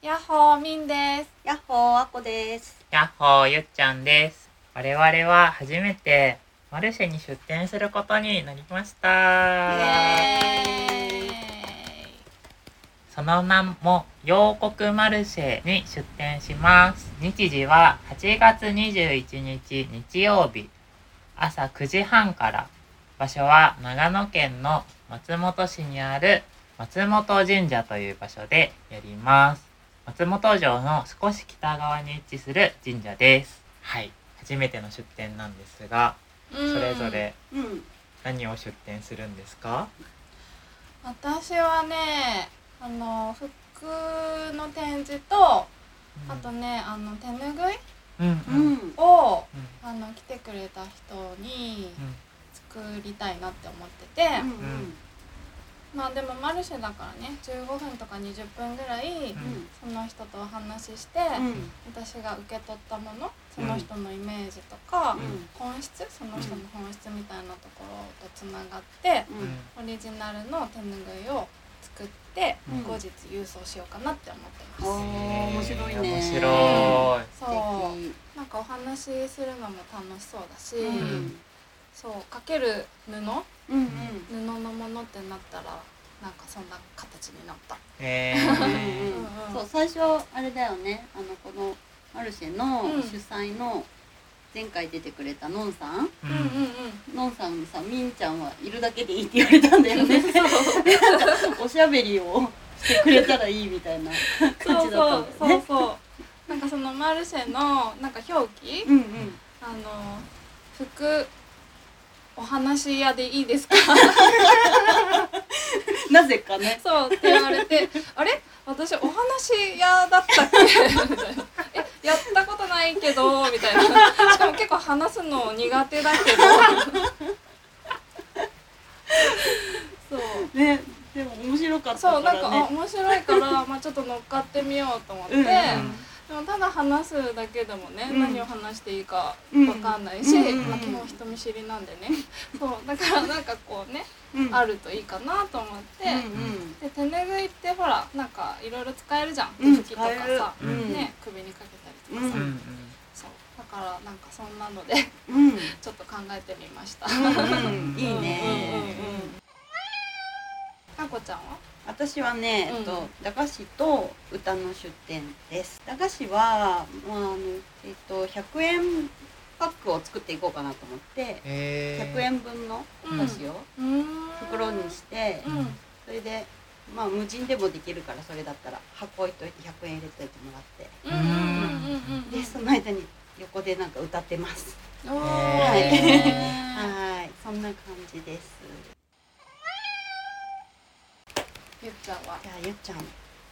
やっほーみんです。やっほーあこです。やっほーゆっちゃんです。我々は初めてマルシェに出店することになりました。その名も洋国マルシェに出店します。日時は8月21日日曜日朝9時半から。場所は長野県の松本市にある松本神社という場所でやります。松本城の少し北側に位置する神社です。はい。初めての出店なんですが、それぞれうん。何を出店するんですか？私はね、あの服の展示と、あとね、あの手ぬぐいうんうん。ううんん。をうんあの来てくれた人にうん作りたいなって思ってて、うん。まあでもマルシェだからね、15分とか20分ぐらいうんその人とお話しして、うん。私が受け取ったもの、その人のイメージとか、うん本質、その人の本質みたいなところとつながって。うん。オリジナルの手ぬぐいを作って、うん後日郵送しようかなって思ってます、面白いね面白い。そう素なんかお話しするのも楽しそうだし、敵。うん。そうかける布？布うん。のものってなったらなんかそんな形になった。えうんー、そう最初あれだよね。あのこのマルシェのうん。主催の前回出てくれたのんさん。ううんうんうん。んのんさんにさみんちゃんはいるだけでいいって言われたんだよね。なんかおしゃべりをしてくれたらいいみたいな感じだったんだそうよねそうそう。なんかそのマルシェのなんか表記、うんうん。あの服お話屋でいいですか？なぜかね。そうって言われて あれ？私お話屋だったっけ？みたいなえやったことないけどみたいな。しかも結構話すの苦手だけど。そう。ねでも面白かったそうなんか面白いから、まあ、ちょっと乗っかってみようと思って、うんでもただ話すだけでもね、うん。何を話していいかわかんないし、うんうんまあ、基本人見知りなんでね。そうだからなんかこうね、うん。あるといいかなと思って、うんうん。で手ぬぐいってほらなんかいろいろ使えるじゃん。うん手拭きとかさ、うん。ね首にかけたりとかさ、うんうんそうだからなんかそんなのでうん。ちょっと考えてみました。うんうんいい うんうんうんね。あこちゃんは？私はね、えっうと、駄菓子と歌の出店です。駄菓子は、まあ、あの、えっと、100円パックを作っていこうかなと思って、えー、100円分のお菓子を袋にして、うん。それで、まあ、無人でもできるから、それだったら箱置いといて100円入れといてもらって、で、その間に横でなんか歌ってます。はい、そんな感じです。ゆっちゃんは？じゃあ、ゆっちゃん。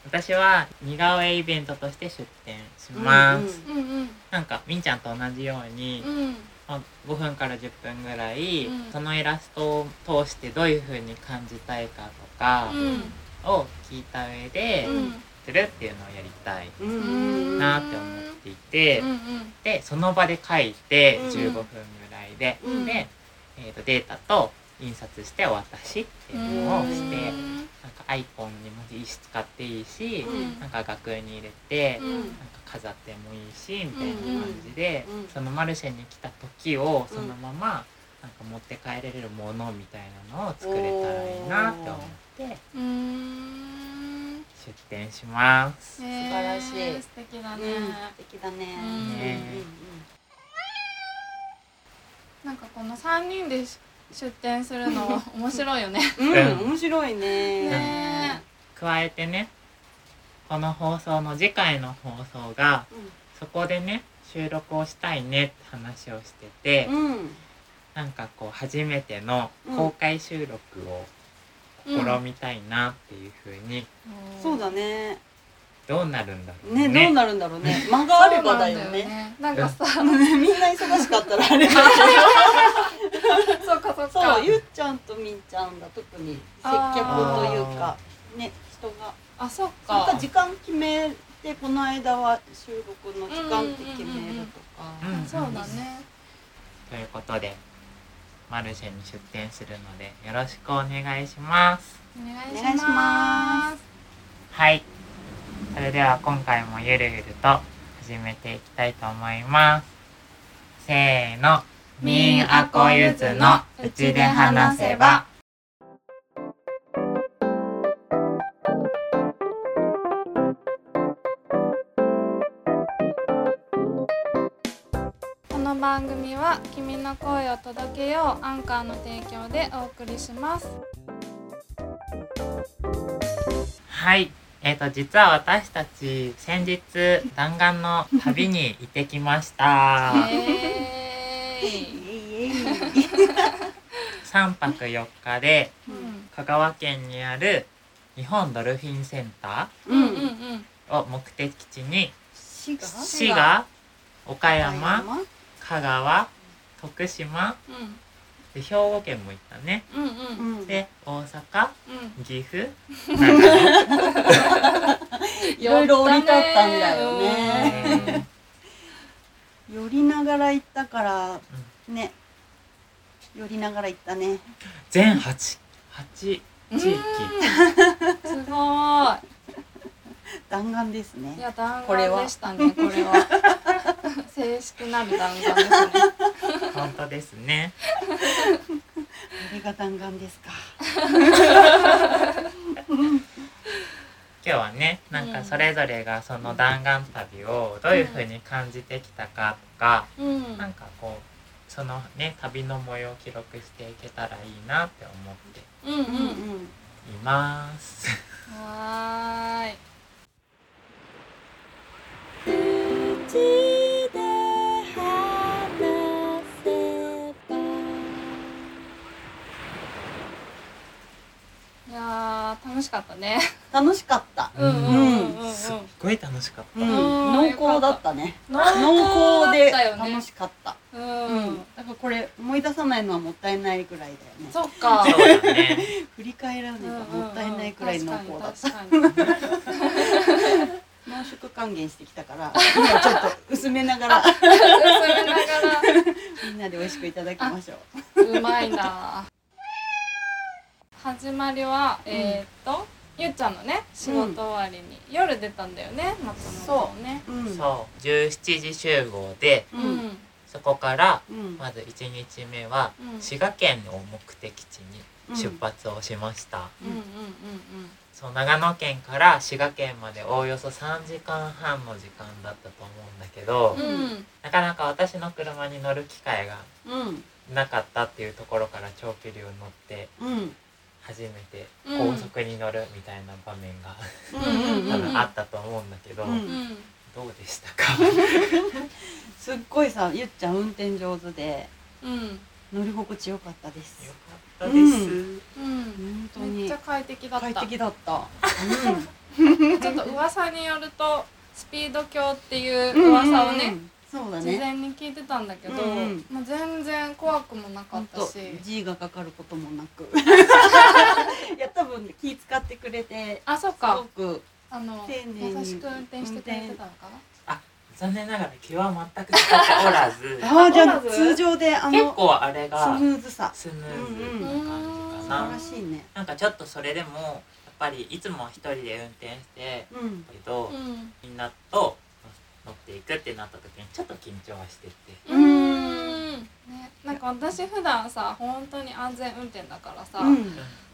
私は似顔絵イベントとして出店します、うんうん。うんなんかみんちゃんと同じように、うん。まあ5分から10分ぐらい、うん。そのイラストを通してどういう風に感じたいかとかうん。を聞いた上で、うんするっていうのをやりたいなって思っていて、うんうん。でその場で書いてうん。15分ぐらいで、うん。で、えー、とデータと印刷してお渡しっていうのをして、なんかアイコンにも石使っていいし、うん。なんか額に入れて、うん。なんか飾ってもいいしみたいな感じで、うんうんそのマルシェに来た時をそのままなんか持って帰れるものみたいなのを作れたらいいなって思って出店します。素晴らしい。素敵だね、うん、素敵だね。うん。ねなんかこの三人で出店するの 面白いよね。うんうん、うん面白いね。ね。加えてねこの放送の次回の放送がそこでね収録をしたいねって話をしてて、うん、うん、なんかこう初めての公開収録を試みたいなっていうふうに、そうだね。どうなるんだろうね、ねどうなるんだろうね。間があればだよそうなんね。なんかさ みんな忙しかったらあれだ そうかそうか。そう、ゆっちゃんとみんちゃんが特に接客というか、ね、人が。あそっか。か時間決めて、この間は収録の時間って決めるとか。うんそうだね。ということでマルシェに出店するのでよろしくお願いします。お願いしお願いしまます。はい。それでは今回もゆるゆると始めていきたいと思います。せーのみんあこゆずのうちで話せば。この番組は君の声を届けようアンカーの提供でお送りします。はい。えー、と実は私たち先日弾丸の旅に行ってきました。えー3泊4日でうん香川県にある日本ドルフィンセンターを目的地に滋賀岡山香川徳島うんで兵庫県も行ったね。うんうんうんで大阪うん岐阜 いろいろ降り立ったんだようねん寄りながら行ったからね。寄りながら行ったね。全8 8うん。地域すご弾丸ですいいねや弾これは丸でしたねこれは。正式なる弾丸ですね。本当ですね。これが弾丸ですか 今日はねなんかそれぞれがその弾丸旅をどういうふうに感じてきたかとか、うん。なんかこうそのね旅の模様を記録していけたらいいなって思ってうんううんうん。います。はーい。いやー楽しかったね。楽しかったうんうんうんうん。すっごい楽しかった。濃厚だったね。濃濃厚で楽しかった。ううん。んだからこれ思い出さないのはもったいないぐらいだよね。そっか。そうだね。振り返らねばもったいないくらい濃厚だった。濃縮還元してきたから今ちょっと薄めながら。薄めなが みんなで美味しくいただきましょう。らうまいな。始まりはえーっとゆっちゃんのね仕事終わりに夜出たんだよね松本をね。う。ん。そう。17時集合でそこからうん。まず1日目はうん。滋賀県を目的地うん。に出発をしました。うん。うんうんそう長野県から滋賀県までおおよそ3時間半の時間だったと思うんだけど、なかなか私の車に乗る機会がうん。なかったっていうところから長距離を乗ってうん初めてうん。高速に乗るみたいな場面がうんうんうん多分あったと思うんだけど、うんうん。どうでしたか？すっごいさゆっちゃん運転上手でうん。乗り心地よかったです。よかったです、うん。本当に。めっちゃ快適だった。快適だった。ちょっと噂によるとスピード強っていううん噂をね、事そうだね。前に聞いてたんだけど、うん。うんもう全然怖くもなかったし。G がかかることもなく。いや多分気使ってくれてすあそっか。ごくあの丁寧に。優しく運転してくれてたのか残念ながら気は全く使っておらず ああじゃあ 通常であ結の構あれスがムーズさ。スムーズな感じ素かな、晴らしいね。なんかちょっとそれでもやっぱりいつも一人で運転してうん。けど、なうん。みんなと乗っていくってなった時にちょっと緊張はしてて。うーん。ねなんか私普段さ本当に安全運転だからさ、うん。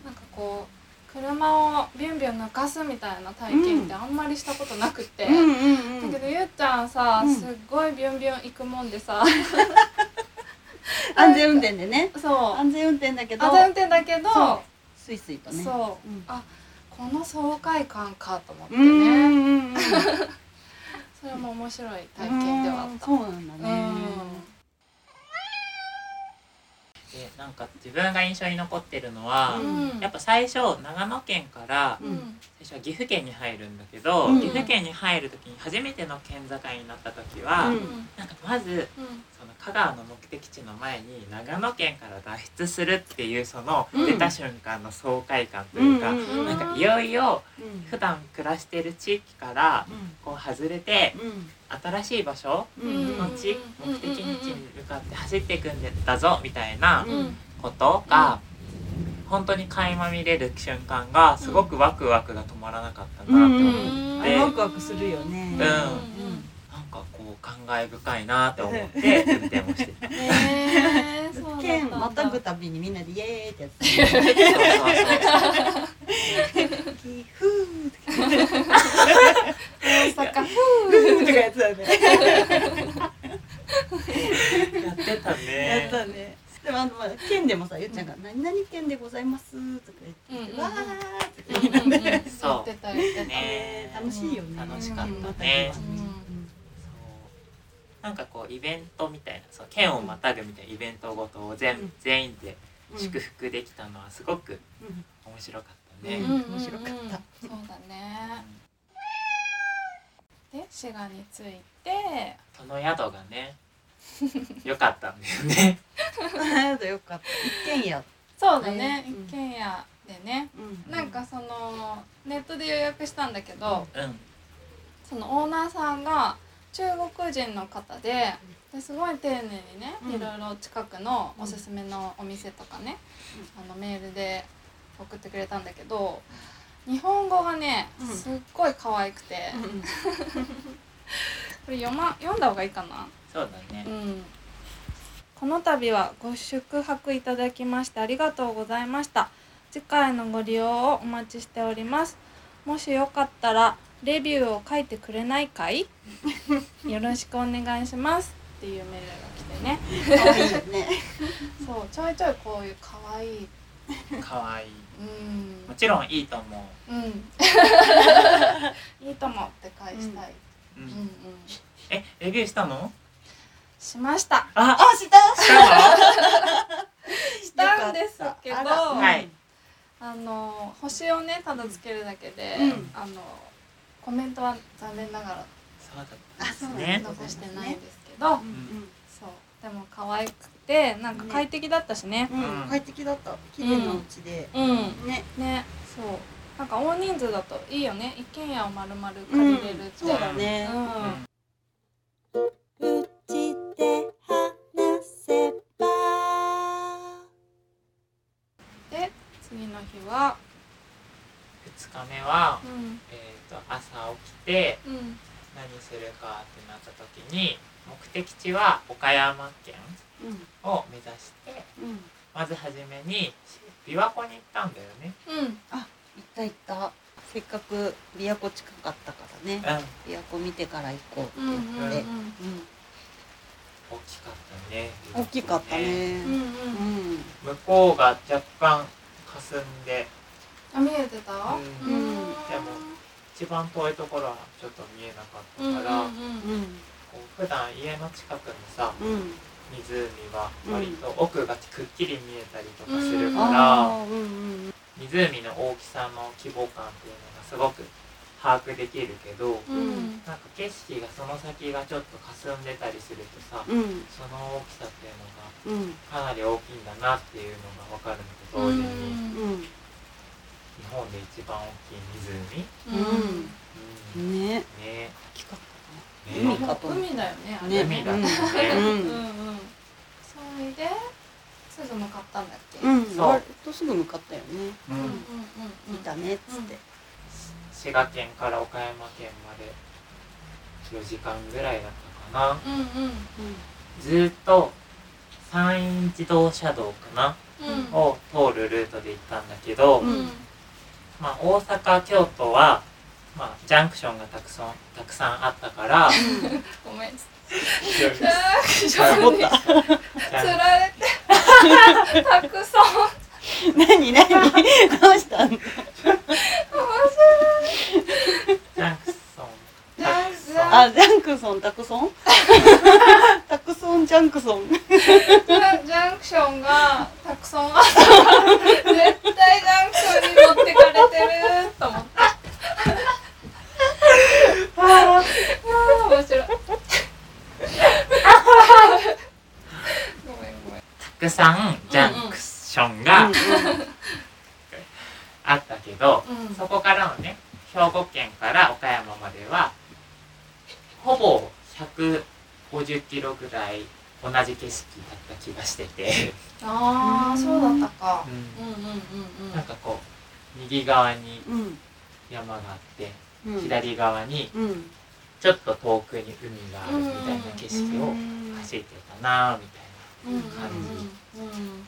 なんかこう車をビュンビュン抜かすみたいな体験ってあんまりしたことなくて、うんうんうん。だけどゆっちゃんさ、うん。すっごいビュンビュン行くもんでさ。安全運転でね。そう。安全運転だけど。安全運転だけどスイスイとね。そう、うん。あこの爽快感かと思ってうんね、それも面白い体験ではあった。そうなんだうねん。でなんか自分が印象に残ってるのは、うん。やっぱ最初長野県からうん。うん最初は岐阜県に入るんだけど、うん。岐阜県に入る時に初めての県境になった時は、うん。なんかまず香川の目的地の前に長野県から脱出するっていうそのうん。出た瞬間の爽快感というか、うんうんなんかいよいようん。普段暮らしてる地域からこう外れてうん。新しい場所うん。の地目的地に向かって走っていくんだぞみたいなうん。ことが本当に垣間見れる瞬間がすごくワクワクが止まらなかったなって思う。うん。て、ワクワクするよね。うんかこう感慨深いなって思って 運転もしてた。そうえー、そうだったんだ。剣またぐたびにみんなでイエーイってやつそうそうキフーとか大阪フーとかやつだね。やってたやねっ。たね。でもあのまあ剣でもさゆっちゃんが「何々剣でございます」とか言って「うんうんうん。わー」ってう。んうんうん。言ってそう楽しいよね。楽しかったねなんかこうイベントみたいなそう剣をまたぐみたいなイベントごとを全,、うん。全員でうん祝福できたのはすごくうん。面白かったね。うん。うんうんうん。面白かったそうだね。で滋賀に着いて。その宿がね良かったんだよね。ああよかった。一軒家。そうだね、うん一軒家でね。うん。なんかそのネットで予約したんだけど、うん。そのオーナーさんが中国人の方でですごい丁寧にね、うん。いろいろ近くのおすすめのお店とかね、あのメールで送ってくれたんだけど日本語がねうん。すっごい可愛くて、これ読ま読んだ方がいいかな？そうだね。う。ん。この度はご宿泊いただきましてありがとうございました。次回のご利用をお待ちしております。もしよかったらレビューを書いてくれないかい？よろしくお願いしますっていうメールが来てね。可愛いよね。そうちょいちょいこういう可愛い。可愛い。うん。もちろんいいと思う。ん。いいともって返したい、う。ううん、うんうん。えレビューしたの？しました。ああした？したんですけどはい。あの星をねただつけるだけで、うん。あのコメントは残念ながらそうだったんですあそうなんねだ。残してないんですけど、うんそう。でも可愛くてなんか快適だったしね。うん。うん。快適だった。綺麗なお家で。うん、ね。ね。そう。なんか大人数だといいよね。一軒家を丸々借りれるって、そうだね。うん。で話せば。で次の日は。二日目はうん。えっ、と朝起きてうん。何するかってなった時に目的地は岡山県うん。を目指してうん。まず初めに琵琶湖に行ったんだよね。うん。行った行った。せっかく琵琶湖近かったからね。うん、琵琶湖見てから行こうってうんうんうん。言って大きかったね。大きかったね。うんうん。うん。向こうが若干霞んで。あ見えてた？うん。うん。でも一番遠いところはちょっと見えなかったうんうんから、うん。こう普段家の近くのさうん。うん湖は割と奥がくっきり見えたりとかするうんから、うん。うん湖の大きさの規模感っていうのがすごく把握できるけど、うん。なんか景色がその先がちょっと霞んでたりするとさ、うん。その大きさっていうのがうん。かなり大きいんだなっていうのが分かるのと同時に、うんうん日本で一番大きい湖、うん。うん。ね。ね。大きかったね。海か海だよね海だね、うん。うん。うん。それですぐ向かったんだっけ？うん。そう。割とすぐ向かったよね。うん。うんうん見たねっつって。滋賀県から岡山県まで4時間ぐらいだったかな。うんうん。ずーっと山陰自動車道かうん。なを通るルートで行ったんだけど、うんうんまあ、大阪京都は、まあ、ジャンクションがたくさんたくさんあったから ごめん。ジャンクサボった。ジャン釣られてたくさん。何 何？どうしたの？ジャンクソンジャンソンあジャンクソンタクソン？タクソンジャンクソン。ジャンクションがたくさんあった絶対ジャンクションに持ってかれてると思ってああ面白い。ごめんごめん。たくさんジャンクションがあったけど、うん。そこからのね兵庫県から岡山まではほぼ150キロぐらい同じ景色だった気がしてて、ああそうだったか。ううんうんうんうん。なんかこう右側にうん。山があってうん。左側にうん。ちょっと遠くに海があるみたいな景色をうん走ってたなみたいうんうん感うん。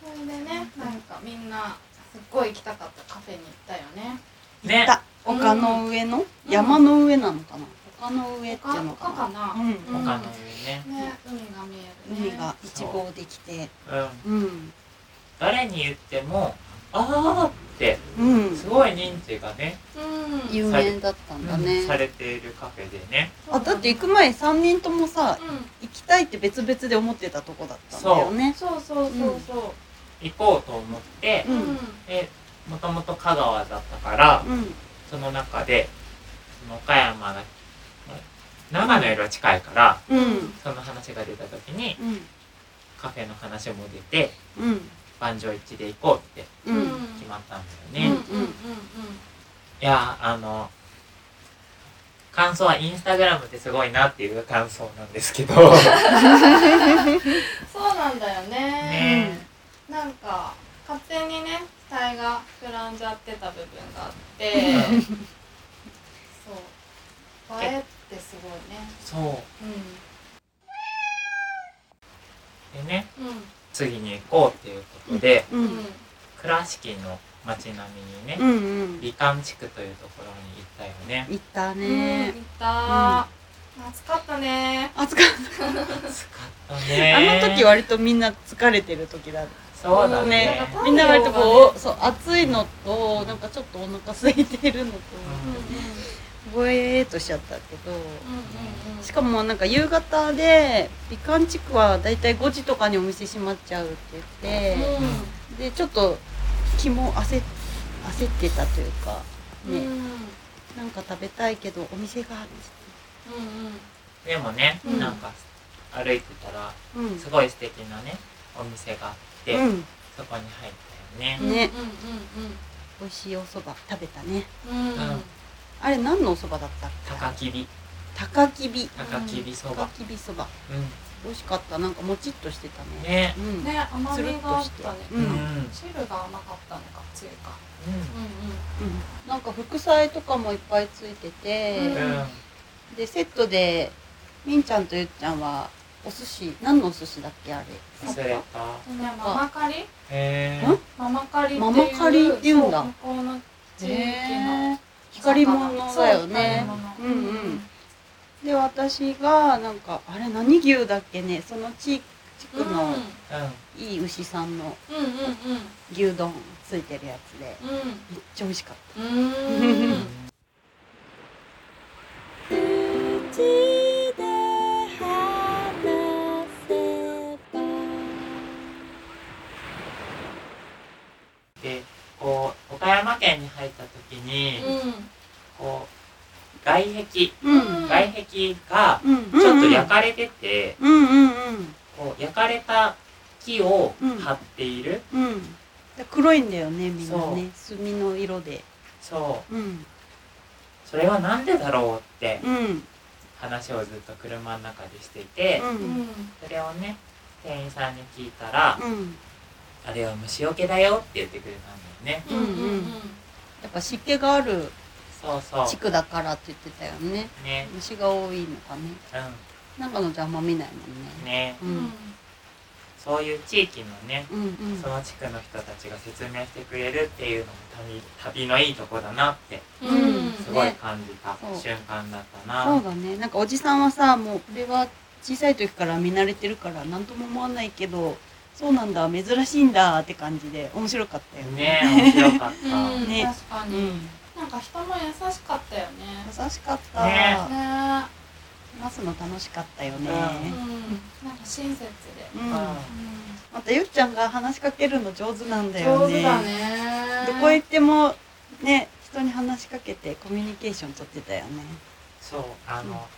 それでねなんかみんなすっごい行きたかったカフェに行ったよね。な。ね。行った丘の上の、山の上なのかな？丘の上っていうのかな？丘かな？うん。うん。他の上ね。ね海が見えるね。海が一望できて。うん。うん。誰に言ってもあーってうん。すごい認知がね、うん。有名だったんだね。されているカフェでね。あだって行く前3人ともさうん。行きたいって別々で思ってたとこだったんだよね。そう。そうそうそ行こうと思ってう、うん。うん。でもともと香川だったから、うん。その中でその岡山が長野よりは近いからうん。その話が出た時にうん。カフェの話も出てうん。万丈一致で行こうって決まったんうん。だよね、いやあの感想はインスタグラムってすごいなっていう感想なんですけど。そうなんだよね。ねなんか勝手にね期待が膨らんじゃってた部分があってうん。そう。映えってすごいね。そう。うでねんうん。次に行こうっていうことでううん。ん倉敷の街並みにねうんうん。美観地区というところに行ったよね。行ったうんね行った。暑かったね。暑かっ 暑かったたね。あの時割とみんな疲れてる時だそうだね。みんな割とこうそう暑いのとなんかちょっとお腹空いてるのとうんぼえーっとしちゃったけどしかもなんか夕方で美観地区はだいたい5時とかにお店閉まっちゃうって言って、でちょっと気も焦っ焦ってたというかね、なんか食べたいけどお店がでもね、うん。なんか歩いてたらうん。すごい素敵なねお店があって、うん。そこに入ったよね、うんねうん美味しいお蕎麦食べたね。うんうん。うん。うんあれ何のお蕎麦だったっけ？高きび高きび高きびそば高きびそばう美味しかった。なんかもちっとしてたね。んね。うん。ね甘みがあっとして。たねううん。んうん。汁が甘かったのかつゆか。うん。ううん。なんか副菜とかもいっぱいついてて、うん。でセットでみんちゃんとゆっちゃんはお寿司。何のお寿司だっけあれ。忘れた。ママカリ？へえ？んママカリっていうママカリって言うんだ。向こうの地域へのー。光り物だよね。そううんうん。で私がなんかあれ何牛だっけね？その地地区のうん。いい牛さんの牛丼ついてるやつで。うん。めっちゃ美味しかっうんうん でこう岡山県に入った時に、うんこう外壁外壁がうん。ちょっと焼かれてて、こう焼かれた木をうん。張っている、黒いんだよねみんなね。炭の色で。そう。うん。それはなんでだろうってうん。話をずっと車の中でしていて、それをね店員さんに聞いたら、うんあれは虫除けだよって言ってくれたんだよね。うんうん。やっぱ湿気があるそうそう。地区だからって言ってたよね。ね。虫が多いのかね。うなんかの邪魔見ないもんね。んね。ううん。んそういう地域のねうんうん。その地区の人たちが説明してくれるっていうのも旅旅のいいとこだなってうん。すごい感じたそう。瞬間だったな、そうだね。なんかおじさんはさもうこれは小さい時から見慣れてるから何とも思わないけどそうなんだ珍しいんだって感じで面白かったよね。面白かった、うんね。確かに。うん。なんか人も優しかったよね。優しかった、ねね待つの楽しかったよね、うん。なんか親切で。うん。うん。またゆっちゃんが話しかけるの上手なんだよね。上手だね。どこへ行ってもね人に話しかけてコミュニケーション取ってたよね。そうあの、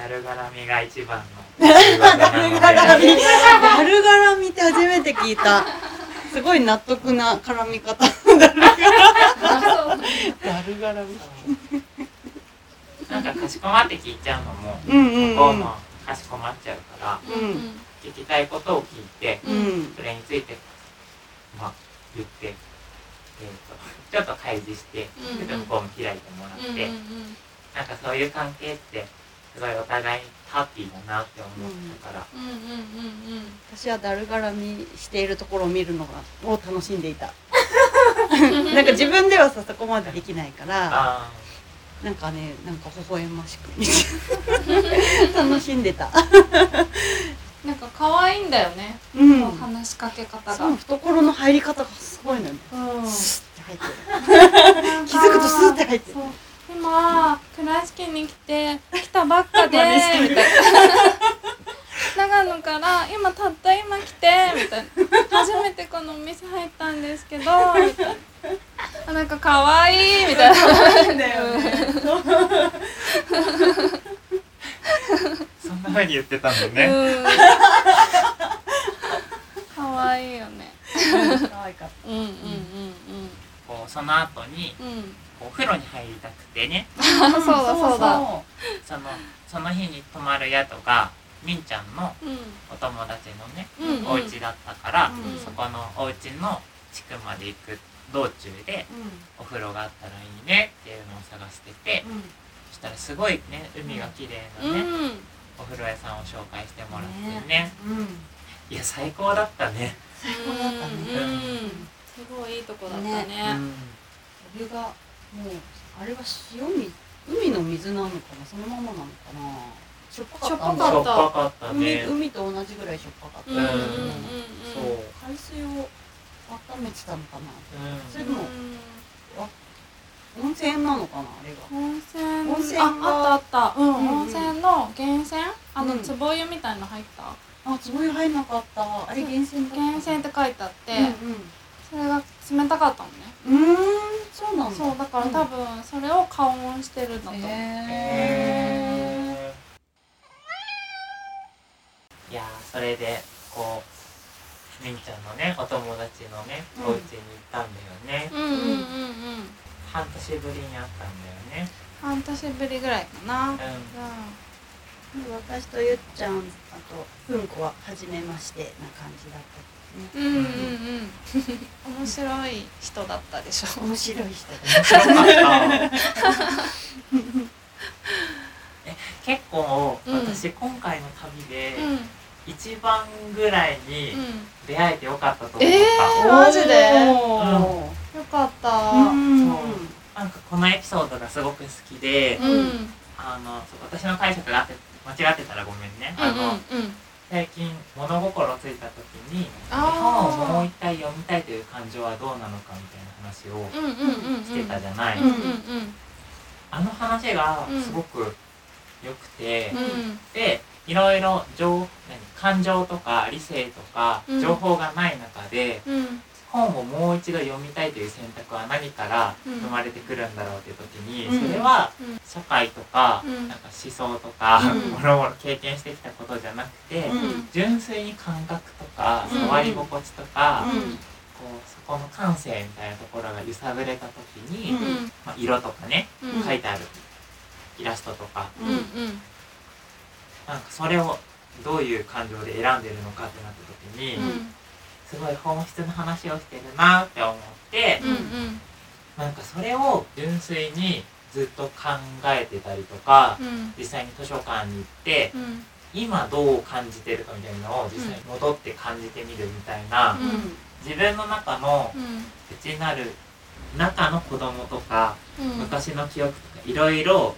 ダル絡みが一番の仕事なのでダル絡みって初めて聞いたすごい納得な絡み方あそうダル絡みなんかかしこまって聞いちゃうのもうんうんう向こうもかしこまっちゃうからうん聞きたいことを聞いてうんそれについてまあ言ってっとちょっと開示してうんうんちょっと向こうも開いてもらって、うんうんうんなんかそういう関係ってすごいお互いハッピーだなって思ったから、うんうんうんうん。私はだるがらみしているところを見るのがを楽しんでいた。なんか自分ではさそこまでできないからあなんかねなんか微笑ましく 楽しんでた。なんか可愛いんだよね、うん。話しかけ方が。その懐の入り方がすごいのよね。うん。スッて入ってる。気づくとスーって入ってる今倉敷に来て来たばっかで。みたいな長野から今たった今来てみたいな。初めてこのお店入ったんですけどみたいな。あなんか可愛いみたいな。そうだよねそんな風に言ってたんだね、うん。可愛いよね。可愛かっうんうんうん。こうその後にうんお風呂に入りたくてね。あ そうだそうだ。そのその日に泊まる宿がみんちゃんのうん。お友達のね、うんうん。お家だったから、うん。そこのお家の地区まで行く道中でうお風呂があったらいいねっていうのを探してて、んうん。そしたらすごいね海が綺麗なね、うん。お風呂屋さんを紹介してもらってね。うん。いや最高だったね。最高だったね。うん。すごいいいとこだったね。うん。それがもうあれは塩水海の水なのかな？そのままなのかな？しょっぱかったしょっぱかった。しょっぱかった海ね。海と同じぐらいしょっぱかった、うん。うん。うん。うん。そう海水を温めてたのかな？うん。それでも温泉なのかな？あれが。温泉温泉ああったあった。うん、うんうん。温泉の源泉？あのうん。壺湯みたいの入った、あそういう入んなかった。あれ源泉源泉って書いてあって、うんそれが冷たかったのね。うんそうなんだ。そうだから多分それを加温してるんだと思う、へいやーそれでこうみんちゃんのねお友達のね、うん。お家に行ったんだよね。うんうんうんうん。半年ぶりに会ったんだよね。半年ぶりぐらいかな。うん。うー私とゆっちゃんあとふんこは初めましてな感じだったねうんうんうん。うん面白い人だったでしょ。面白い人ん面白かったえ結構うん私今回の旅でうん一番ぐらいにうん出会えてよかったと思った、えーマジで？よかった。う。なんかこのエピソードがすごく好きで、あの私の解釈が間違ってたらごめんね、あのうん最近物心ついた時に本をもう一回読みたいという感情はどうなのかみたいな話をしてたじゃない、あの話がすごく良くて、うん。でいろいろ情何感情とか理性とかうん。情報がない中で、うん本をもう一度読みたいという選択は何からうん。生まれてくるんだろうっていう時に、うん。それはうん。社会とか,、うん。なんか思想とか、うん。もろもろ経験してきたことじゃなくて、うん。純粋に感覚とかうん。触り心地とか、うん。こうそこの感性みたいなところが揺さぶれた時に、うん。まあ、色とかね、うん。書いてあるイラストとか、うん。うん。なんかそれをどういう感情で選んでるのかってなった時に、うんすごい本質の話をしてるなって思って、うんうん。なんかそれを純粋にずっと考えてたりとか、うん。実際に図書館に行って、うん。今どう感じてるかみたいなのを実際に戻って感じてみるみたいな、うん。自分の中のうん。内なる中の子供とか、うん。昔の記憶とかいろいろ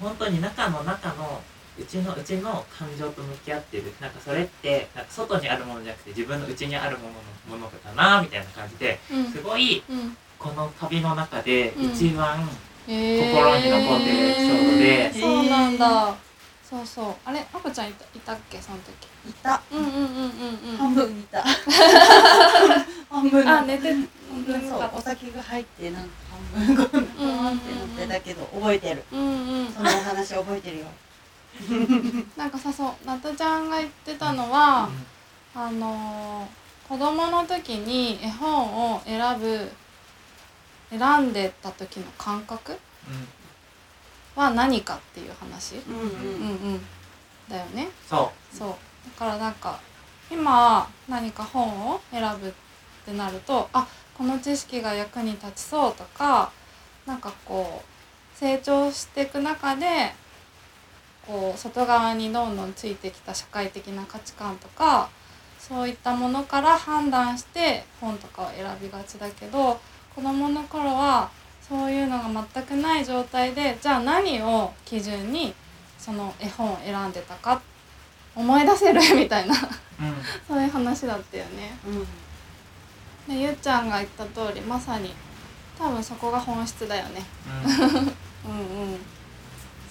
本当に中の中のうちのうちの感情と向き合ってるなんかそれってなんか外にあるものじゃなくて自分の内にあるもののものだなみたいな感じでうん。すごいうん。この旅の中でうん。一番へー。心に残ってるエピソードで。そうなんだ。そうそう。あれあこちゃんいたいたっけ？その時。いた。うんうんうんうんうん。半分いた。半分。あ寝てそう。眠かったお酒が入ってなんか半分こんななって乗ってたけど覚えてる。うんうん。そのお話覚えてるよなんかさそうなたちゃんが言ってたのは、あのー子供の時に絵本を選ぶ選んでた時の感覚うん。は何かっていう話？うんうん。うんだよね。そそう。だからなんか今何か本を選ぶってなるとあこの知識が役に立ちそうとかなんかこう成長していく中でこう外側にどんどんついてきた社会的な価値観とかそういったものから判断して本とかを選びがちだけど子どもの頃はそういうのが全くない状態でじゃあ何を基準にその絵本を選んでたか思い出せるみたいなうん。そういう話だったよね。うん。でゆっちゃんが言った通りまさに多分そこが本質だよね。うん。そ ううんうん。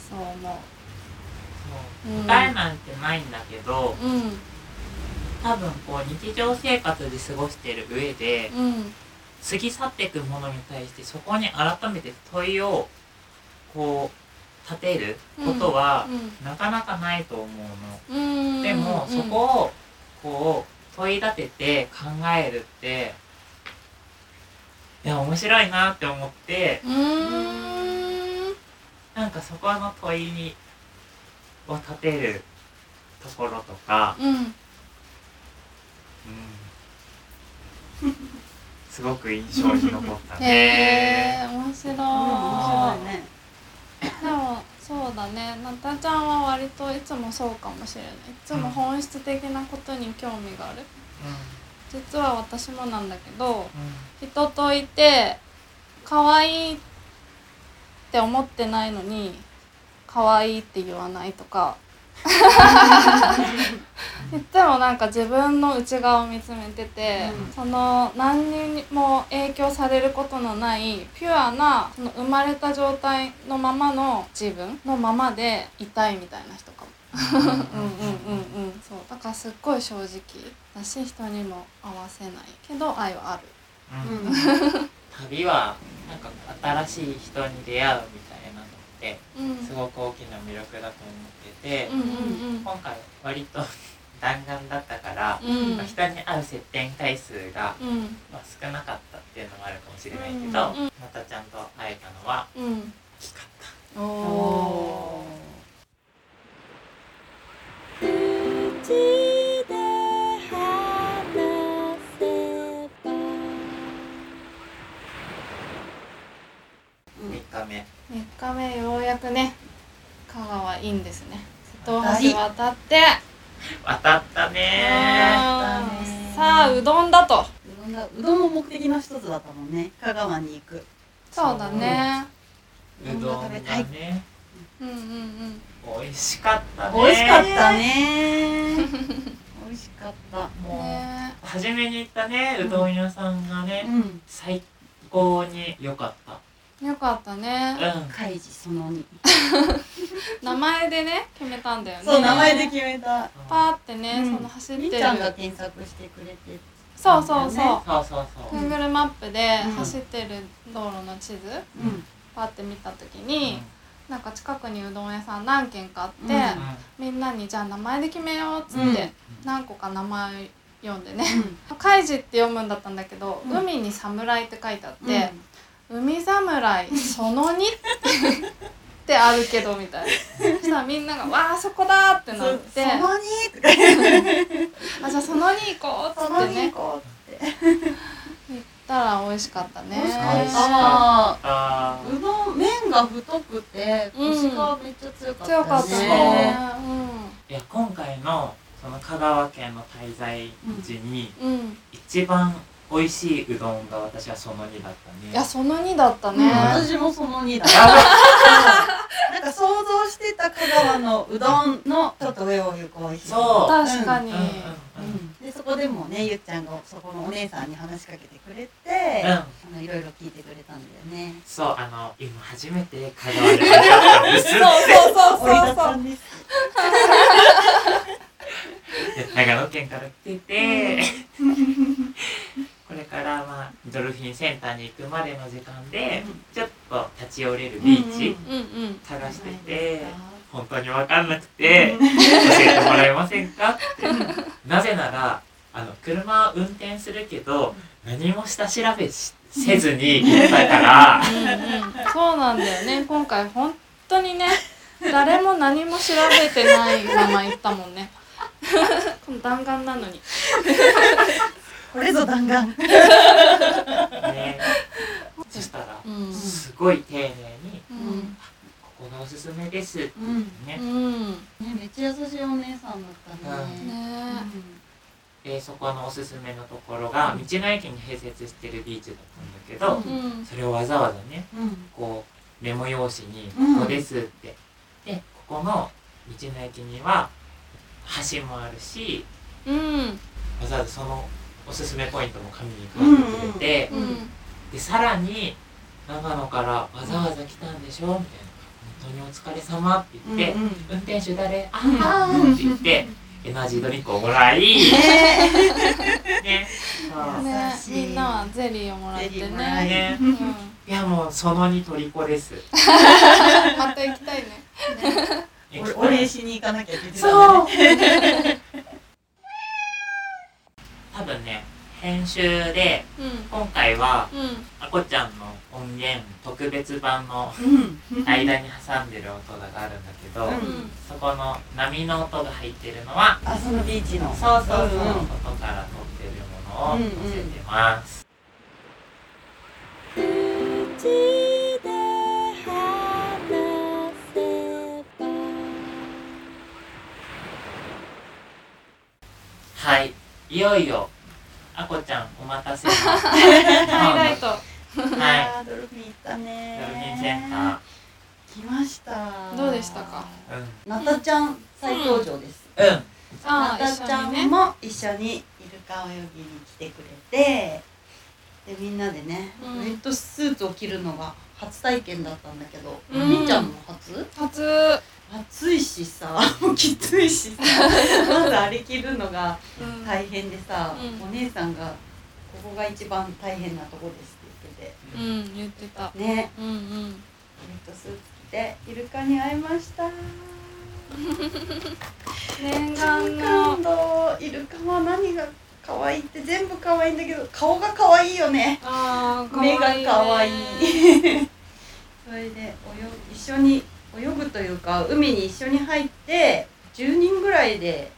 そう思う。ん答えなんてないんだけどう。うん。多分こう日常生活で過ごしてる上でうん。過ぎ去っていくものに対してそこに改めて問いをこう立てることはなかなかないと思うの。うん。でもそこをこう問い立てて考えるっていや面白いなって思ってうーん。なんかそこの問いにを立てるところとか、うん。うん、すごく印象に残ったへね。え面白い、面白い。ねでもそうだね。なたちゃんは割といつもそうかもしれない。いつも本質的なことに興味がある。実は私もなんだけど人といて可愛いって思ってないのに可愛いって言わないとか。いつもなんか自分の内側を見つめてて、うん。その何にも影響されることのないピュアなその生まれた状態のままの自分のままでいたいみたいな人かも。うん。うんうんうんうん。うんそう。だからすっごい正直だし人にも合わせないけど愛はある。うん。う ん旅はなんか新しい人に出会うみたいてうん。すごく大きな魅力だと思ってて、今回割と 弾丸だったから、うん。まあ人に会う接点回数が、うん。まあ、少なかったっていうのもあるかもしれないけど、うんまたちゃんと会えたのはうん。大きかった。おおお3日目3日目ようやくね香川いいんですね。瀬戸大橋渡って。渡ったねさあうどんだとうどんだうどんも目的の一つだったもんね。香川に行く。そうだね。う。どんがね。うんうんうん。美味しかったね美味しかったね 美味しかった。もう、ね。初めに行ったねうどん屋さんがね、うん。最高に良かったよかったね。うん。カイジその2 名前でね決めたんだよね。そう名前で決めた。パーってね、うん。その走ってる。みーちゃんが検索してくれてそうそうそう、ねそうそうそう、Google マップでうん。走ってる道路の地図うん。パって見た時に、なんか近くにうどん屋さん何軒かあって、うん。みんなにじゃあ名前で決めようっつって、うん。何個か名前読んでね。う「カイジ」って読むんだったんだけど「うん。海に侍」って書いてあっん。て「海侍その2」ってあるけどみたいな。そしたらみんなが「わあそこだ!」ってなって。その2とか言ってあじゃあその2行こうっその2つってね行こうって。行ったら美味しかったね。美味しかった。あうどん麺が太くてうんコシがめっちゃ強かった強かったね。いや今回のその香川県の滞在時にうん。うん。一番美味しいうどんが私はその2だったね。いやその2だったうんね、私もその2だ。やばい なんか想像してた香川のうどんのちょっと上を行く。美味しいそう。確かに、うんうんうんうん。でそこでもねゆっちゃんがそこのお姉さんに話しかけてくれて、うん。あのいろいろ聞いてくれたんだよね。そうあの今初めて香川で会ったんですそうそうそうそう。そう 長野県から来てて、これからまあドルフィンセンターに行くまでの時間でちょっと立ち寄れるビーチ探してて、本当に分かんなくて教えてもらえませんか？って。なぜならあの車を運転するけど何も下調べしせずに行ったから。うんうん。そうなんだよね。今回本当にね誰も何も調べてないまま行ったもんね。この弾丸なのにここれぞ弾丸。ね。そしたらうん。すごい丁寧にうん「ここがおすすめです」ってうんね。うん。ねめっちゃ優しいお姉さんだったね。ね。でそこのおすすめのところが道の駅に併設してるビーチだったんだけど、それをわざわざねこうメモ用紙に「うんここです」って、でここの道の駅には橋もあるしうん。わざわざそのおすすめポイントも紙に書いてくれて、うんでさらに長野からわざわざ来たんでしょ？みたいな「本当にお疲れ様って言って、うんうん。運転手誰？あうんあーって言ってエナジードリンクをもらい。ね。みんなはゼリーをもらってね。ね。うん。いやもうそのに虜です。また行きたいね。おお礼しに行かなきゃって言ってたそねう多分ね編集でうん。今回はうん。あこちゃんの音源特別版のうん。間に挟んでる音があるんだけど、うん。うんそこの波の音が入ってるのはあそのビーチの。そうそうそう、から撮ってるものを載せてます、はい。いよいよあこちゃんお待たせ。のハイライト。はい。ドルフィン行ったね。ドルフィンセンタ来ました。どうでしたか？ーうん。なたちゃん再登場です、うん。なたちゃんも一緒にイルカ泳ぎに来てくれてでみんなでね、うん。ウェットスーツを着るのが初体験だったんだけど、うん。お兄ちゃんも初？初暑いしさもうきついしさ まずあれ着るのがうん。大変でさ、うん。お姉さんが「ここが一番大変なとこです」ってうん言ってた言っててね。うんうん。ウェットスーツ着てイルカに会いました。念感願の。動イルカは何が可愛いって全部可愛いんだけど顔が可愛いよね。ああ目が可愛い。ね それで泳ぐ一緒に泳ぐというか海に一緒に入って10人ぐらいで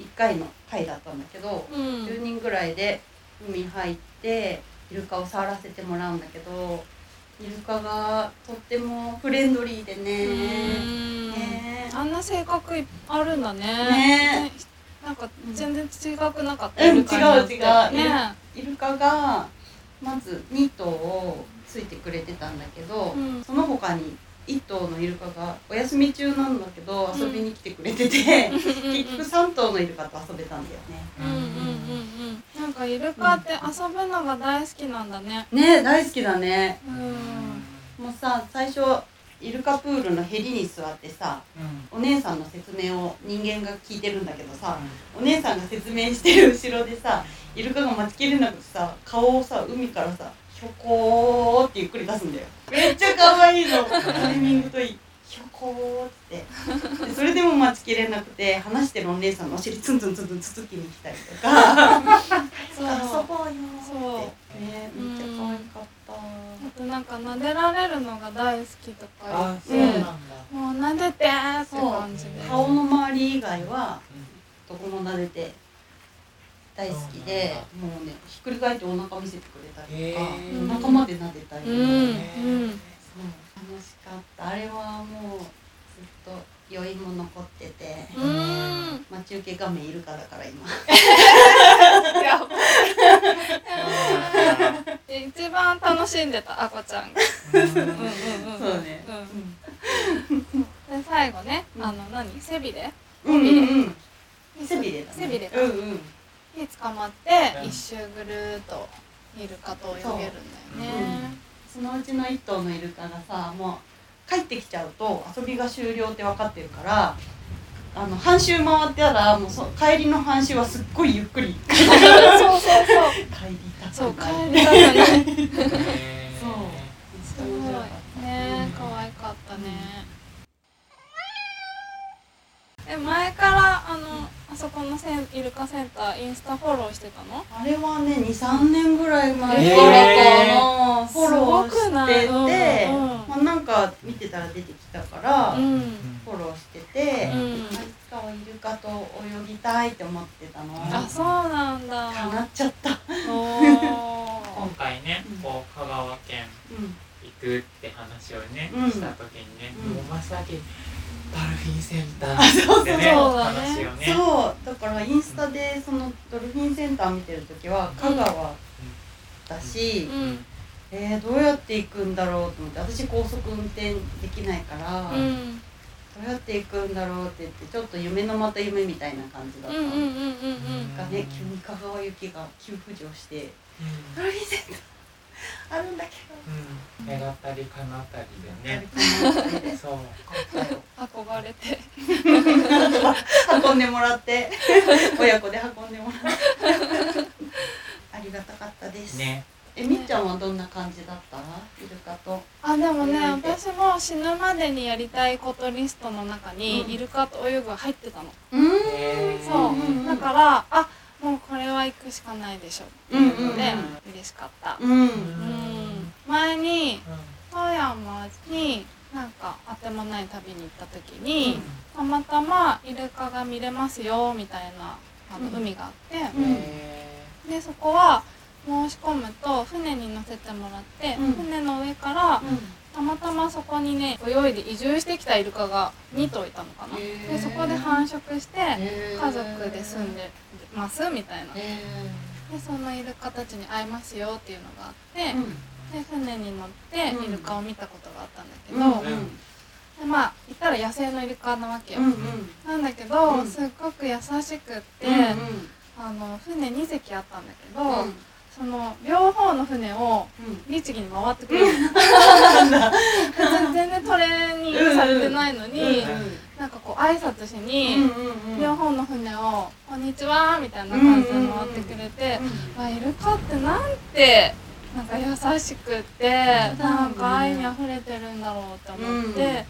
1回の回だったんだけど、うん。10人ぐらいで海に入ってイルカを触らせてもらうんだけどイルカがとってもフレンドリーでねうん。ね。あんな性格いあるんだね。ね。なんか全然違くなかったうん違う違う。ね。イルカがまず2頭をついてくれてたんだけど、うん。その他に1頭のイルカがお休み中なんだけどうん。遊びに来てくれてて、うん。結局3頭のイルカと遊べたんだよね。うんうんうんうん。なんかイルカって遊ぶのが大好きなんだね。ね大好きだね。うん。もうさ最初イルカプールのヘリに座ってさお姉さんの説明を人間が聞いてるんだけどさお姉さんが説明してる後ろでさイルカが待ちきれなくてさ顔をさ海からさひょこーってゆっくり出すんだよ。めっちゃ可愛いの。タイミングといいひょこーって。でそれでも待ちきれなくて話してるお姉さんのお尻ツンツンツンツンつつきに来たりとか。そう遊ぼうよーそう。ねめっちゃ可愛かった。あとなんか撫でられるのが大好きとか。あそう言ってもう撫でてって感じで。そう。顔の周り以外はどこも撫でて大好きでもうねひっくり返ってお腹見せてくれたりとか、へー。お腹まで撫でたりとか、うんうん。そう楽しかった。あれはもうずっと余韻も残ってて、うん。待ち受け画面いるかだから今。一番楽しんでたあこちゃんが。うん。うんうん。うん。そうねうん。で最後ねあの何？背びれうんうんうん。背びれだね。背びれだ。うんうんに捕まってうん。一周ぐるーっとイルカと泳げるんだよね。そのうちの一頭のイルカがさもう帰ってきちゃうと遊びが終了って分かってるからあの半周回ったらもうそ帰りの半周はすっごいゆっくり。帰りそうそう。そうたくそう帰りたくない。そう。すごいね可愛かったね。え前からあのあそこのセンイルカセンターインスタフォローしてたの？あれはね23年ぐらい前からかな、へフォローしてて、うん。うんまあ、なんか見てたら出てきたから、うん。フォローしてて、うん。いつかはイルカと泳ぎたいって思ってたの。あそうなんだ。叶っちゃった。今ー。回ねうん。こう香川県うん。行くって話をね、うん。した時にね、うん。もう真っ先にドルフィンセンタあそうそうそう。だねそうだからインスタでそのドルフィンセンター見てる時は香川だし、うん。えー、どうやって行くんだろうと思って私高速運転できないから、どうんうやって行くんだろうって言ってちょっと夢のまた夢みたいな感じだった。がね急に香川行きが急浮上してうん。ドルフィンセンターあるんだけうん。願ったり叶ったりど、でね。そう憧れて。運んでもらって。親子で運んでもらって。ありがたかったです、ね。えみっちゃんはどんな感じだった？イルカと。あでもね私も死ぬまでにやりたいことリストの中に、うん。イルカと泳ぐが入ってたの。うん。そう、うんうんだからあもうこれは行くしかないでしょ。っていうので、嬉しかった、うん。うん。前にう富山になんかあてもない旅に行った時に、ん。たまたまイルカが見れますよみたいなあのうん。海があって、でそこは申し込むと船に乗せてもらって、うん。船の上からたまたまそこにね泳いで移住してきたイルカが2頭いたのかな、でそこで繁殖して家家族で住んでますみたいな。でへそのイルカたちに会えますよっていうのがあって、で船に乗ってうん。イルカを見たことがあったんだけど、うん。うん。でまあ言ったら野生のイルカなわけよ、うんうん。なんだけど、うん。すっごく優しくって、うんあの船2隻あったんだけど、うん。その両方の船をうん。律儀に回ってくれる。のなん。全然トレーニングされてないのに、うんなんかこう挨拶しうんに、うんうん。両方の船を「こんにちは」みたいな感じで回ってくれて、あイルカってなんてなんか優しくって、なんか愛にあふれてるんだろうって思って、うん。で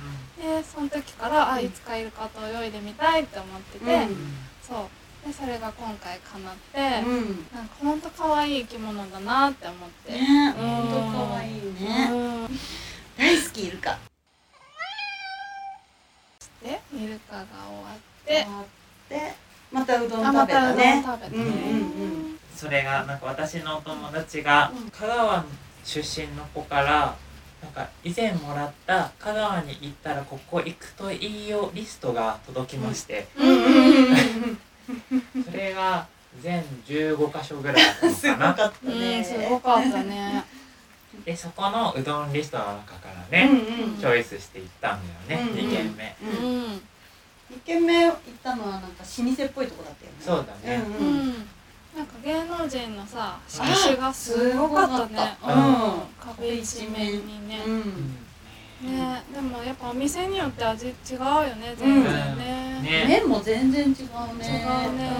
その時からあいつかイルカと泳いでみたいって思ってて、うん。そう。でそれが今回叶って、うん。なんかほんと可愛い生き物だなって思って。ね。うん本当可愛いね。うん。大好きイルカ。でイルカが終わってでまたうどん食べたたうどんね食べてね、うんうんうんそれがなんか私のお友達がうん。香川出身の子からなんか以前もらった香川に行ったらここ行くといいよリストが届きまして、うん。うんうんうんそれが全15箇所ぐらいあったのすごかなかったうん、ねすごかったね。でそこのうどんリストの中からうんね、うん。チョイスしていったんだよね、うん2軒目。ううん。ん、一軒目行ったのはなんか老舗っぽいとこだったよね。そうだね。ううん。うんん。なんか芸能人のさ、色紙がすごかったね。うん。うん、壁一面にね。うん。ね、でもやっぱお店によって味違うよね、全然ね。ね。麺も全然違うね。違うね。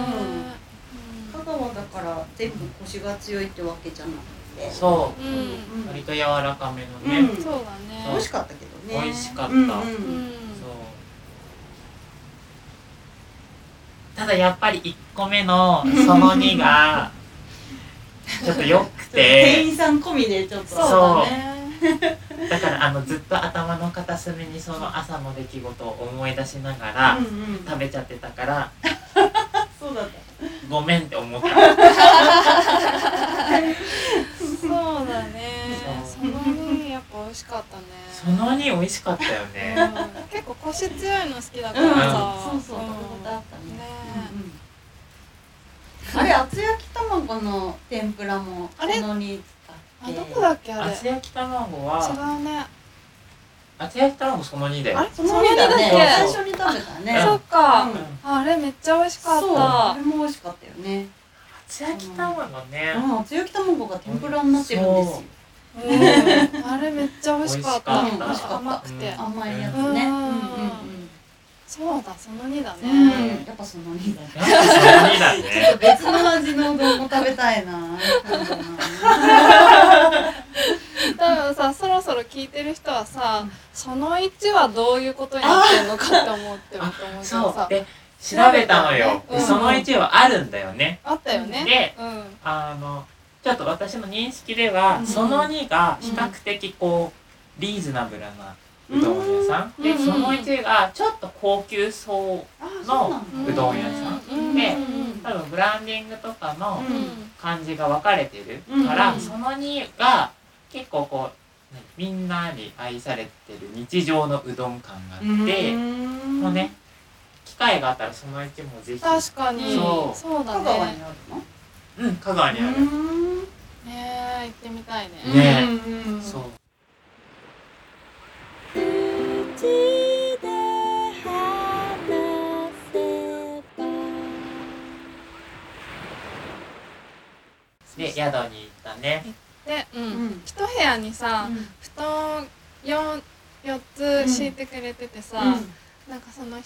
香川だから全部コシが強いってわけじゃなくて。そう。ん、うん。う割と柔らかめのね、うん。そうだね。美味しかったけどね。美味しかった。うんうんうん、そうただやっぱり1個目のその2がちょっとよく店て員さん込みでちょっと。そう。だね。だからあのずっと頭の片隅にその朝の出来事を思い出しながら食べちゃってたから そうだった。ごめんって思った。そうだね。そそのにやっぱ美味しかったね。その2美味しかったよね。うん。結構コシ強いの好きだかうんらさ。そうそううん食べ応えあったねねう。んうんあれ厚焼き卵の天ぷらもあれ？そのにあどこだっけあれ？厚焼き卵違はうね。厚焼き卵その2だよ。あれ？そのにだね。最初に食べたね。そっか、うん。あれめっちゃ美味しかっそうあたれも美味しかったよね。厚焼き卵ねうん。厚焼き卵が天ぷらになってるんですよ。うん。あれめっちゃ美味しかった。美味しかった。甘くて、うん。甘いやつうんね。うん。うんそうだその2だね、やっぱそのにだね。やっぱその2だね。別の味のうどんも食べたいな。多分さそろそろ聞いてる人はさ、その1はどういうことになってんのかって思ってると思うけどさ。そう。で調べたのよ、うん。でその1はあるんだよね。あったよね。でうん。あのちょっと私の認識では、うん。その2が比較的こうリーズナブルなうどん屋さん、でうん。その1がちょっと高級そうあそうどん屋さん。うん。でうん。多分ブランディングとかのうん感じが分かれてるうんから、うん。その2が結構こうみんなに愛されてる日常のうどん感があって、うん。もうね機会があったらその1もぜひ。確かに。そう。そうだ香川にねあるの？うん香川にある、うん。ねえ行ってみたいね。ねうで宿に行ったね。でううん。ん一部屋にさうん。布団 4, 4つ敷いてくれててさ、なんかその一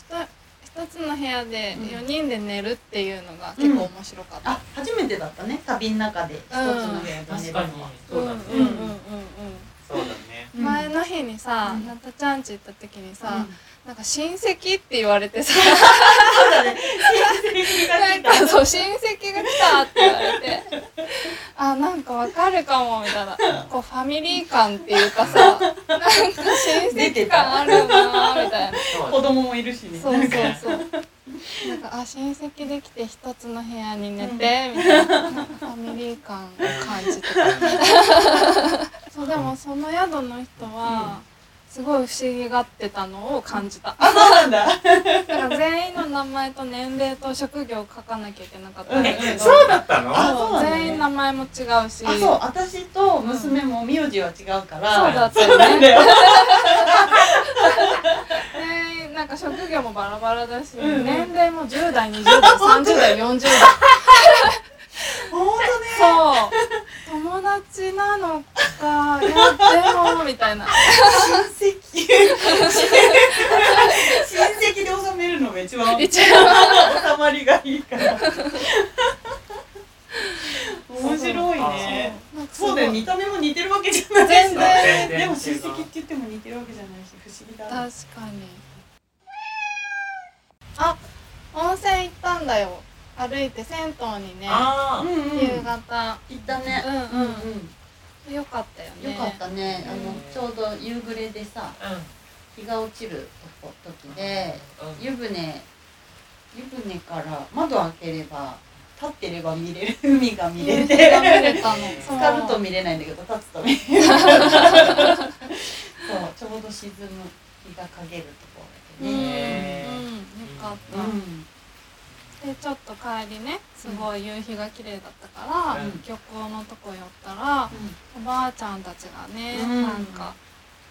一つの部屋でうん。4人で寝るっていうのが結構面白かった、あ初めてだったね。旅の中で一つの部屋で寝確かにるのは。そうだね、うんうんうんうん前の日にさ、うん。なたちゃんち行った時にさ、うん。なんか親戚って言われてさ。親戚がなん来たかそう親戚が来たって言われて。あなんかわかるかもみたいな。こうファミリー感っていうかさなんか親戚感あるなみたいな。子供もいるしね。そうそうそう。なんか。あ親戚できて一つの部屋に寝て、みたいな。ファミリー感を感じてた そうでもその宿の人は、すごい不思議がってたのを感じた。あそうなんだ。だから全員の名前と年齢と職業を書かなきゃいけなかったんだけど、そうだったの？あそうね全員名前も違うし。あそう私と娘も名字は違うから。そうだったよね。なんだよ。全員なんか職業もバラバラだし、うんうん。年齢も10代20代30代40代。本当ね。そう友達なのか いやでもみたいな。親戚。親戚で収めるのが一番一収まりがいいから。面白いね。そう。だよ。見た目も似てるわけじゃない全然。でも親戚って言っても似てるわけじゃないし不思議だな確かに。あ温泉行ったんだよ歩いて銭湯にね夕方。行ったね。うんうん。うよかったよね。んよかったね。あのうん。ちょうど夕暮れでさ日が落ちる時でうん。湯船湯船から窓開ければ立ってれば見れる。海が見れ夕て。日が見れたの。そ う浸かると見れないんだけど立つと見れる。そうちょうど沈む日が陰るところだけね。よかった、うんでちょっと帰りねすごい夕日が綺麗だったから、うん。漁港のとこ寄ったらおばあちゃんたちがね、うん。なんか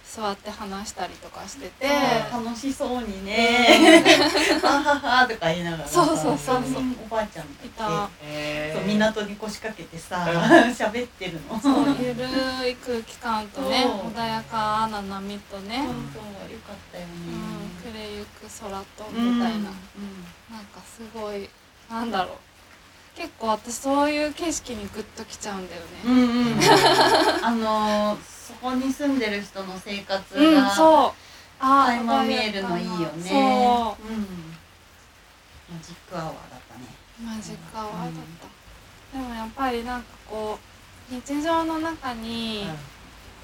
座って話したりとかしてて、楽しそうにね「あはは」とか言いながら。さそうそうそうそう。ん。おばあちゃんがいた。えそう港に腰掛けてさうん。喋ってるの。そうゆるい空気感とね穏やかな波とね、そうそうよかったよね。うん、暮れゆく空とうんみたいな、なんかすごいなんだろう結構私そういう景色にグッときちゃうんだようね。んうんうん あのーそこに住んでる人の生活うん、がそう。あ垣間見えるのいいよねそう。うんマジックアワーだったねマジかわだった。でもやっぱりなんかこう日常の中に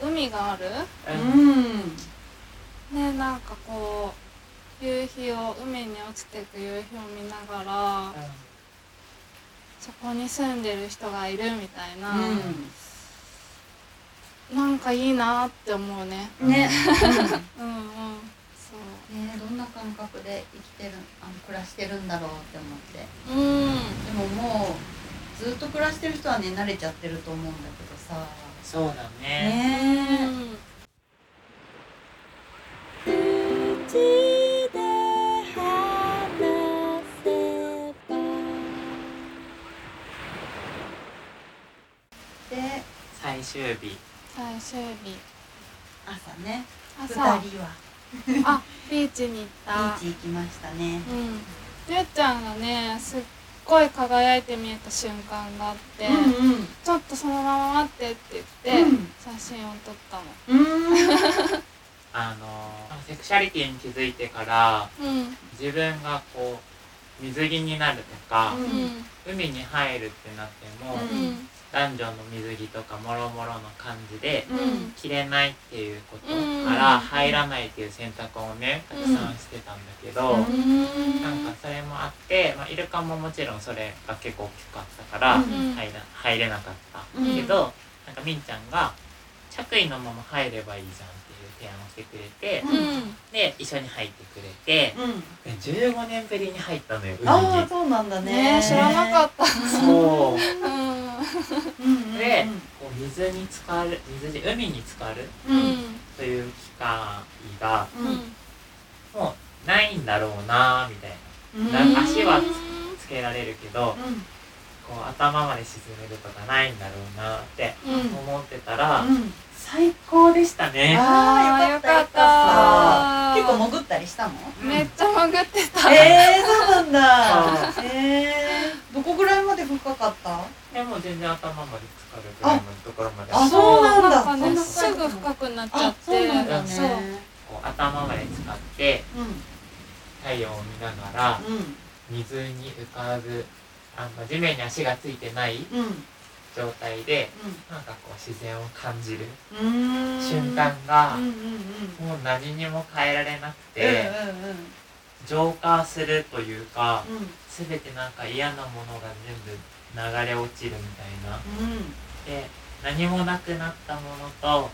海がある？うんうんうんね、なんかこう夕日を海に落ちていく夕日を見ながらそこに住んでる人がいるみたいな、なんかいいなって思うね。うんねうんうん。そう。ねどんな感覚で生きてるあの暮らしてるんだろうって思ってうん。でももうずっと暮らしてる人はね慣れちゃってると思うんだけどさそうだねね日。最終日。朝ね。二人朝は。あビーチに行っビたーチ行きましたね。うん。ゆうちゃんがねすっごい輝いて見えた瞬間があって、うんうん。ちょっとそのまま待ってって言って、うん。写真を撮ったの。うん。あのセクシャリティに気づいてからうん。自分がこう水着になるとか、うんうん。海に入るってなっても、うんうん男女の水着とかもろもろの感じでうん。着れないっていうことうん。から入らないっていう選択をねたくさんしてたんだけど、うん。なんかそれもあって、まあ、イルカももちろんそれが結構大きかったからうん。入ら入れなかったうん。けど、なんかみんちゃんが着衣のまま入ればいいじゃん提案をしてくれて、うん。で一緒に入ってくれて、うん。で15年ぶりに入ったのよ海ああに。そうなんだね。知らなかった。そう。でこう水に浸かる水で海に浸かるという機会がうん。もうないんだろうなみたいうん。な、うん足はつけられるけどうん。こう頭まで沈めるとかないんだろうなってうん。思ってたら、うん。最高でしたね。あーよかった。よかった。結構も潜ったりしたの？めっちゃ潜ってた。えー、そうなんだ。えー、どこぐらいまで深かった？でも全然頭まで浸かるぐらいのところまで。あそうなんだ。すぐ深くなっちゃあって。そうなんだ。ねこう頭まで浸かってうん。太陽を見ながらうん。水に浮かぶあの地面に足がついてないうん状態でなんかこう自然を感じるうん。瞬間がうんうんうん。もう何にも変えられなくうんてうん。浄化するというかうん。うん全てなんか嫌なものが全部流れ落ちるみたいな。うん。で何もなくなったものと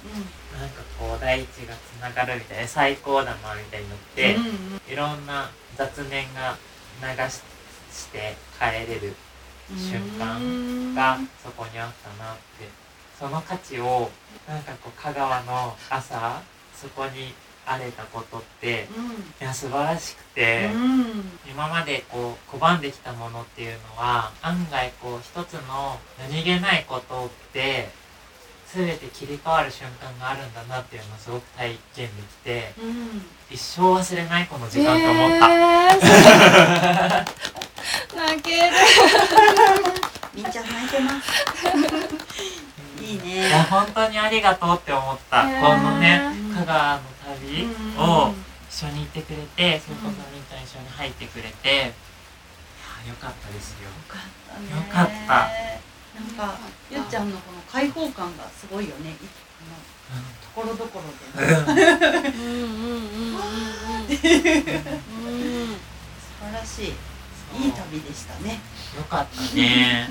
なんかこう大地がつながるみたいな最高だなみたいになって、うんうん。いろんな雑念が流しして帰れる瞬間がそこにあったなってその価値をなんかこう香川の朝そこにあれたことっていや素晴らしくて、うん。今までこう拒んできたものっていうのは案外こう一つの何気ないことって全て切り替わる瞬間があるんだなっていうのをすごく体験できてうん。一生忘れないこの時間と思った。えー 泣ける。みーちゃん泣いてますいいねいや本当にありがとうって思った、ねこのねうん香川の旅を一緒に行ってくれてそれこそみーちゃん一緒に入ってくれて。いやよかったですよ。よかったね。よかった。なんかゆっちゃんのこの開放感がすごいよね。ところどころで。うんうんうん。うん。素晴らしいいい旅でしたね。よかったね。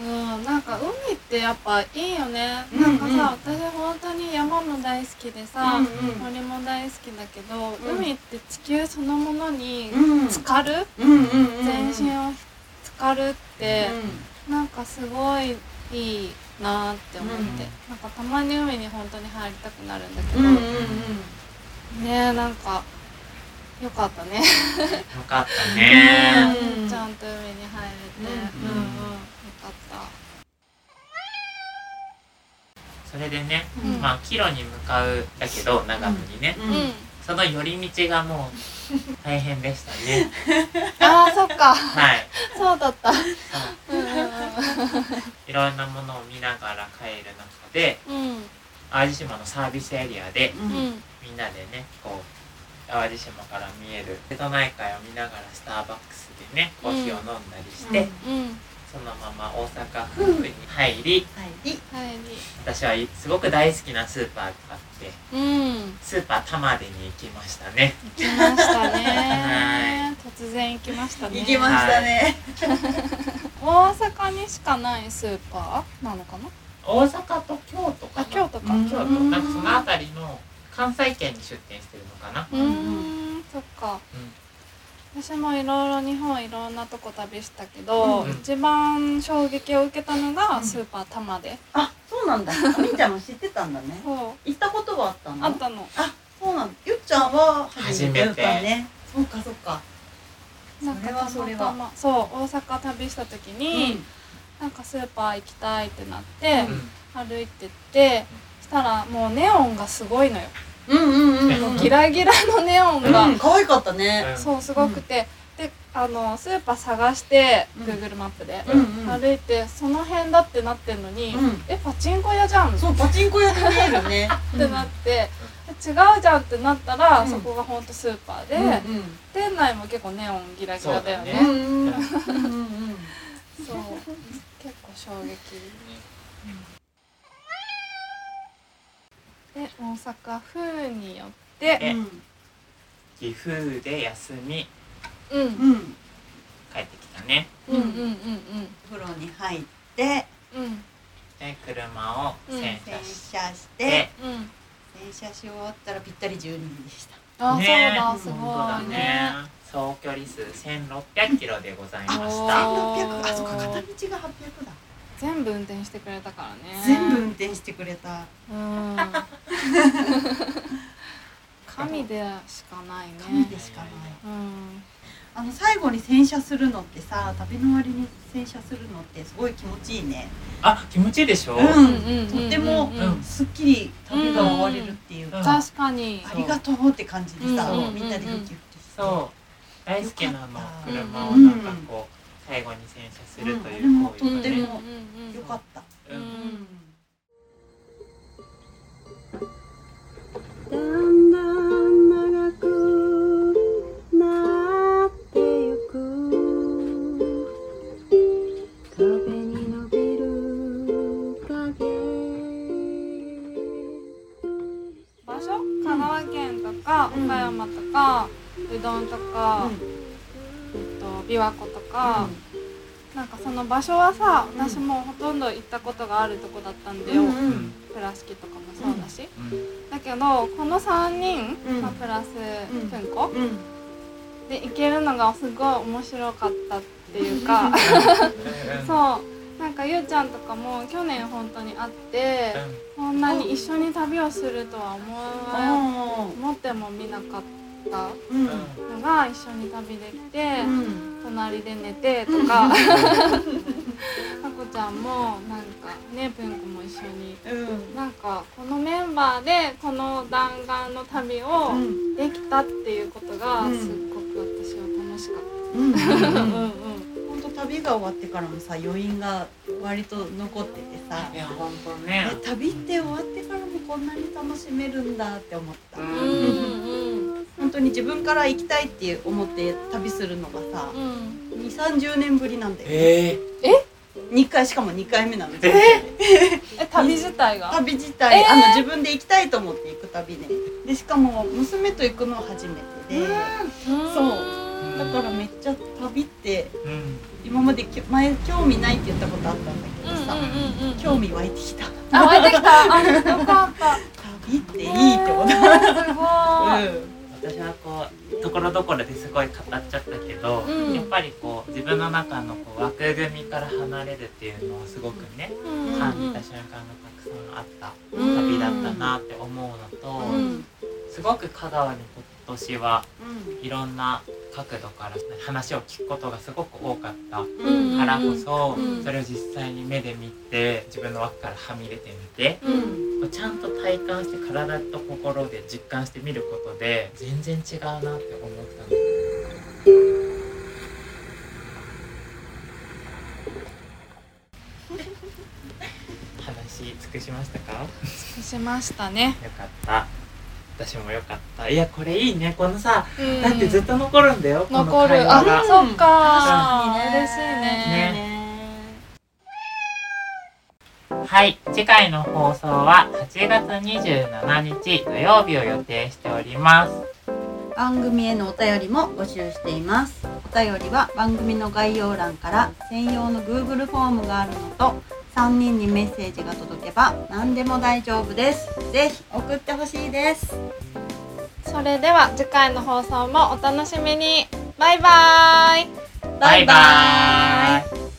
うん、なんか海ってやっぱいいよね、うんなんかさ私本当に山も大好きでさ、うんうん。森も大好きだけど、うん。海って地球そのものにうん。浸かる、うんうんうん全身を浸かるって、なんかすごいいいなって思って、うん。なんかたまに海に本当に入りたくなるんだけど、うんうんうん。ねなんかよかったね。よかったね。うん。ちゃんと海に入れて、うんうん。うん、よかった。それでね、うん。まあ帰路に向かうだけど長野にね、その寄り道がもう大変でしたね。あーそっか。はい。そうだった。いろんなものを見ながら帰る中でうん。淡路島のサービスエリアでみんなでねこう淡路島から見える。瀬戸内海を見ながらスターバックスでねコーヒーを飲んだりして、うんうん。そのまま大阪府に入り私はすごく大好きなスーパーがあってうん。スーパー玉出に行きましたね。行きましたはね突然行きましたね。行きましたね。大阪にしかないスーパーなのかな？大阪と京都か京都か。うん。京都。なんかその辺りの関西圏に出店してるのかな。うーん。そっか。うん。私もいろいろ日本いろんなとこ旅したけど、うん一番衝撃を受けたのがうん。スーパー玉で、あそうなんだ。みーちゃんも知ってたんだね。そう。行ったことはあったの？あったの。あそうなんだ。ゆっちゃんは初めてね。そうかそうかなんか。それはそれは。たまたまそう大阪旅した時に、なんかスーパー行きたいってなって、うん。歩いてってしたらもうネオンがすごいのよ、うんうんうんうん。もうギラギラのネオンが、うん可愛かったね。うん。そうすごくて、であのスーパー探して、うん。Google マップで、うんうん。歩いてその辺だってなってんのに、うん。えパチンコ屋じゃん。っそうパチンコ屋に見えるね。てなって、え違うじゃんってなったら、うん。そこがほんとスーパーで、うんうん。店内も結構ネオンギラギラだよね。そう結構衝撃で大阪府によってえうん。岐阜で休みうん。うん。うん帰ってきたね。うんうん風呂に入ってうん。うんで車を洗洗車し車してて、うん。洗車し終わったらぴったり12人でした。あ、ね。そうだす本当だごいね。ね総距離数1600キロでございましおたー1600あそっか片道が800だ全部運転してくれたからね。全部運転してくれた。うん。神でしかない神ねでしかない。うん。あの最後に洗車するのってさ旅の終わりに洗車するのってすごい気持ちいいね。あ気持ちいいでしょ、うん。うんとってもうん。すっきり旅が終われるっていうか、うん確かに。ありがとうって感じでさ、う。んみんなでドキドキしてそう。大好きなの車をなんかこう最後に洗車するという行為うんあれもとがねってもうんよかった、うん。うんだんだん長くなってゆく。壁に伸びる影。場所？香川県とかうん。岡山とかうどんとか、えっと琵琶湖とか、なんかその場所はさうん。私もほとんど行ったことがあるとこだったんだよ、うんうん倉敷とかもそうだし、うん。だけどこの3人、うん。まあ、プラスうん。こうん。で行けるのがすごい面白かったっていうか。そうなんかゆうちゃんとかも去年本当に会ってこんなに一緒に旅をするとは思思ってもみなかったーうんのが一緒に旅できて、うん。隣で寝てとか。あこちゃんもなんかねぷんこも一緒に。うん。なんかこのメンバーでこの弾丸の旅をうん。できたっていうことがうん。すっごく私は楽しかっうん。た。うん。うん。本当旅が終わってからもさ余韻が割と残っててさ。いや本当ね。え旅って終わってからもこんなに楽しめるんだって思った、うん本当に自分から行きたいって思って旅するのがさうん2 3 0年ぶりなんだよ、え2回しかも2回目なの。ー、ええ旅自体が？旅自体、えー。あの自分で行きたいと思って行く旅ねでしかも娘と行くのは初めてで。そう。だからめっちゃ旅ってー、うん。今までき前興味ないって言ったことあったんだけどさ、うんうんうん興味湧いてきた。あ湧いてきた。あよかった。旅っていいって思った、すごい私はこうところどころですごい語っちゃったけど、うん。やっぱりこう自分の中のこう枠組みから離れるっていうのをすごくねうん。感じた瞬間がたくさんあったうん。旅だったなって思うのと、すごく香川に今年はうんいろんな角度から話を聞くことがすごく多かったうん。からこそ、うん。それを実際に目で見て自分の枠からはみ出てみてうん。こうちゃんと体感して体と心で実感してみることで全然違うなって思ったの。話し尽くしましたか？よしましたね。かった私もよかった。いやこれいいね。このさうん。だってずっと残るんだよこの残るあそっか。嬉しいね。はい。次回の放送は8月27日土曜日を予定しております。番組へのお便りも募集しています。お便りは番組の概要欄から専用の Google フォームがあるのと3人にメッセージが届けば何でも大丈夫です。ぜひ送ってほしいです。それでは次回の放送もお楽しみに。バイバイ。バイバーイ